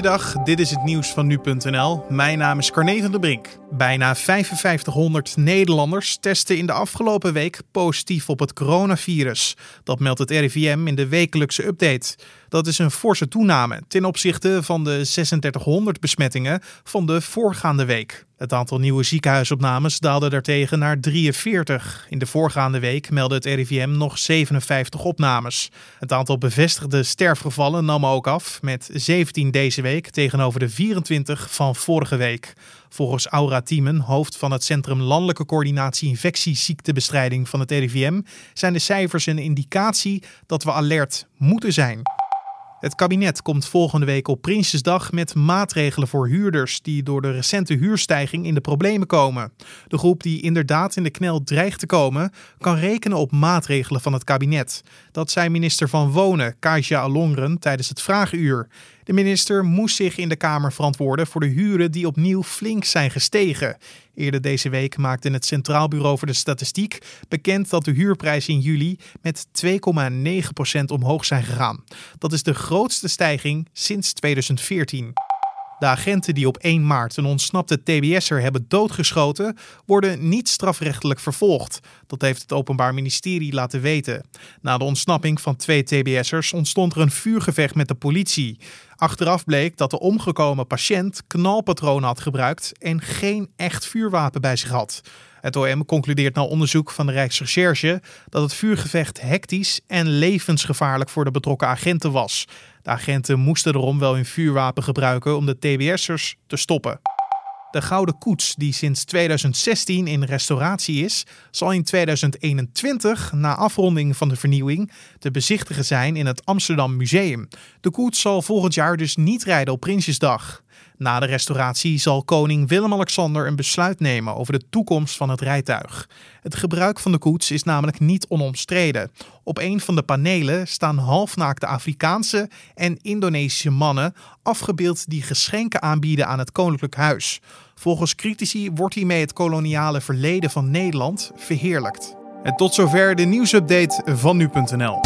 Goeiedag, dit is het nieuws van nu.nl. Mijn naam is Carne van der Brink. Bijna 5500 Nederlanders testen in de afgelopen week positief op het coronavirus. Dat meldt het RIVM in de wekelijkse update. Dat is een forse toename ten opzichte van de 3600 besmettingen van de voorgaande week. Het aantal nieuwe ziekenhuisopnames daalde daartegen naar 43. In de voorgaande week meldde het RIVM nog 57 opnames. Het aantal bevestigde sterfgevallen nam ook af met 17 deze week tegenover de 24 van vorige week. Volgens Aura Thiemen, hoofd van het Centrum Landelijke Coördinatie Infectieziektebestrijding van het RIVM, zijn de cijfers een indicatie dat we alert moeten zijn. Het kabinet komt volgende week op Prinsjesdag met maatregelen voor huurders die door de recente huurstijging in de problemen komen. De groep die inderdaad in de knel dreigt te komen, kan rekenen op maatregelen van het kabinet. Dat zei minister van Wonen, Kajsa Alongren, tijdens het Vragenuur. De minister moest zich in de Kamer verantwoorden voor de huren die opnieuw flink zijn gestegen. Eerder deze week maakte het Centraal Bureau voor de Statistiek bekend dat de huurprijzen in juli met 2,9% omhoog zijn gegaan. Dat is de grootste stijging sinds 2014. De agenten die op 1 maart een ontsnapte TBS'er hebben doodgeschoten, worden niet strafrechtelijk vervolgd. Dat heeft het Openbaar Ministerie laten weten. Na de ontsnapping van twee TBS'ers ontstond er een vuurgevecht met de politie. Achteraf bleek dat de omgekomen patiënt knalpatronen had gebruikt en geen echt vuurwapen bij zich had. Het OM concludeert na onderzoek van de Rijksrecherche dat het vuurgevecht hectisch en levensgevaarlijk voor de betrokken agenten was. De agenten moesten erom wel hun vuurwapen gebruiken om de TBS'ers te stoppen. De Gouden Koets, die sinds 2016 in restauratie is, zal in 2021, na afronding van de vernieuwing, te bezichtigen zijn in het Amsterdam Museum. De koets zal volgend jaar dus niet rijden op Prinsjesdag. Na de restauratie zal koning Willem-Alexander een besluit nemen over de toekomst van het rijtuig. Het gebruik van de koets is namelijk niet onomstreden. Op een van de panelen staan halfnaakte Afrikaanse en Indonesische mannen afgebeeld die geschenken aanbieden aan het koninklijk huis. Volgens critici wordt hiermee het koloniale verleden van Nederland verheerlijkt. En tot zover de nieuwsupdate van nu.nl.